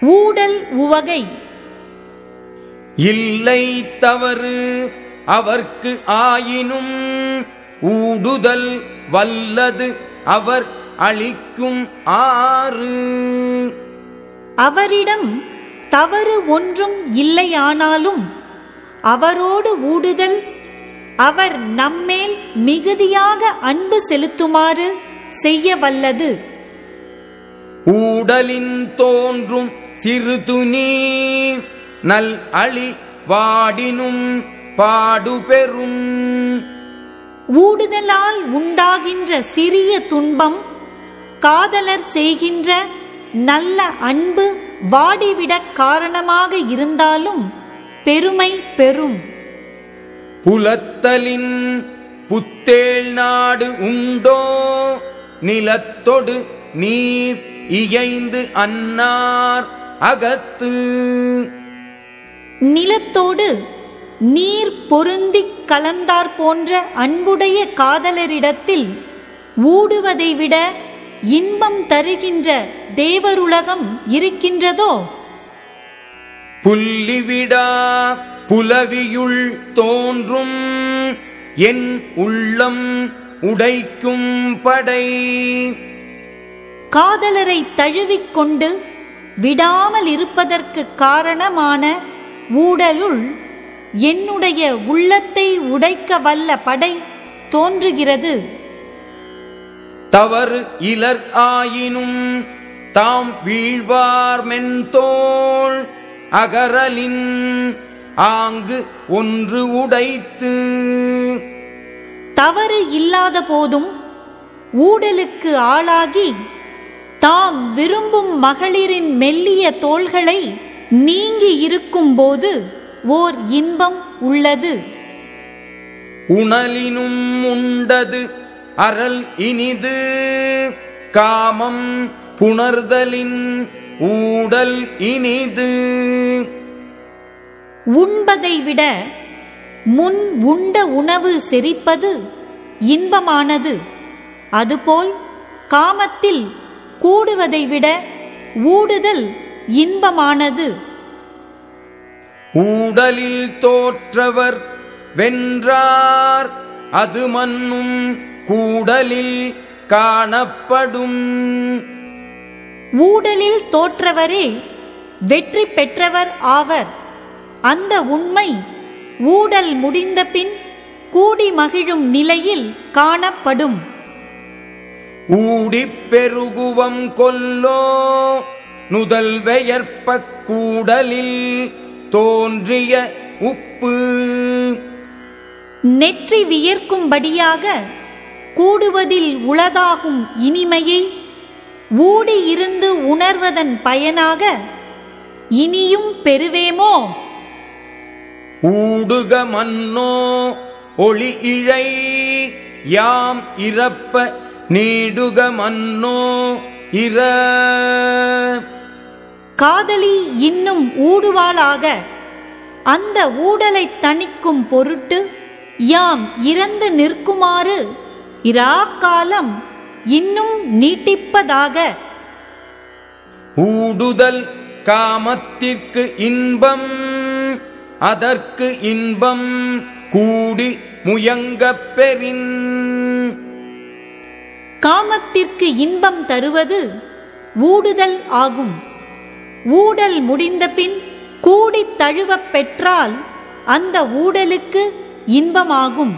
ஊடல் உவகை. இல்லை தவறு அவர்க்கு ஆயினும் ஊடுதல் வல்லது அவர் அளிக்கும் ஆறு. அவரிடம் தவறு ஒன்றும் இல்லையானாலும் அவரோடு ஊடுதல் அவர் நம்மேல் மிகுதியாக அன்பு செலுத்துமாறு செய்ய வல்லது. ஊடலின் தோன்றும் சிறு துணி நல் அழி வாடினும் பாடுபெறும். ஊடுதலால் உண்டாகின்ற சிறிய துன்பம் காதலர் செய்கின்ற நல்ல அன்பு வாடிவிடக் காரணமாக இருந்தாலும் பெருமை பெறும். புலத்தலின் புத்தேள் நாடு உண்டோ? நிலத்தொடு நீர் இயைந்து அன்னார். அகத்து. நிலத்தோடு நீர் பொருந்திக் கலந்தார் போன்ற அன்புடைய காதலரிடத்தில் ஊடுவதை விட இன்பம் தருகின்ற தேவருலகம் இருக்கின்றதோ? புல்லிவிடா புலவியுள் தோன்றும் என் உள்ளம் உடைக்கும் படை. காதலரை தழுவிக்கொண்டு விடாமல் இருப்பதற்கு காரணமான ஊடலுள் என்னுடைய உள்ளத்தை உடைக்க வல்ல படை தோன்றுகிறது. தவறு இலர் ஆயினும் தாம் வீழ்வார் மென்தோள் அகரலின் ஆங்கு ஒன்று உடைத்து. தவறு இல்லாத போதும் ஊடலுக்கு ஆளாகி தாம் விரும்பும் மகளிரின் மெல்லிய தோள்களை நீங்கி இருக்கும்போது ஓர் இன்பம் உள்ளது. உணலினும் உண்டது அறல் இனிது காமம் புணர்தலின் ஊடல் இனிது. உண்பதை விட முன் உண்ட உணவு செரிப்பது இன்பமானது. அதுபோல் காமத்தில் கூடுவதை விட ஊடுதல் இன்பமானது. ஊடலில் தோற்றவர் வென்றார் அது மன்னும் கூடலில் காணப்படும். ஊடலில் தோற்றவரே வெற்றி பெற்றவர் ஆவர். அந்த உண்மை ஊடல் முடிந்த பின் கூடி மகிழும் நிலையில் காணப்படும். ஊடிப் பெருகுவம் கொல்லோ நுதல் வெயற்பக் கூடலில் தோன்றிய உப்பு. நெற்றி வியர்க்கும்படியாக கூடுவதில் உளதாகும் இனிமையை ஊடி இருந்து உணர்வதன் பயனாக இனியும் பெறுவேமோ? ஊடுக மன்னோ ஒளி இழை யாம் இறப்ப நீடுக மன்னோ இர. காதலி இன்னும் ஊடுவாளாக. அந்த ஊடலை தணிக்கும் பொருட்டு யாம் இறந்து நிற்குமாறு இராக்காலம் இன்னும் நீட்டிப்பதாக. ஊடுதல் காமத்திற்கு இன்பம் அதற்கு இன்பம் கூடி முயங்கப் பெறின். காமத்திற்கு இன்பம் தருவது ஊடுதல் ஆகும். ஊடல் முடிந்தபின் கூடித் தழுவப் பெற்றால் அந்த ஊடலுக்கு இன்பமாகும்.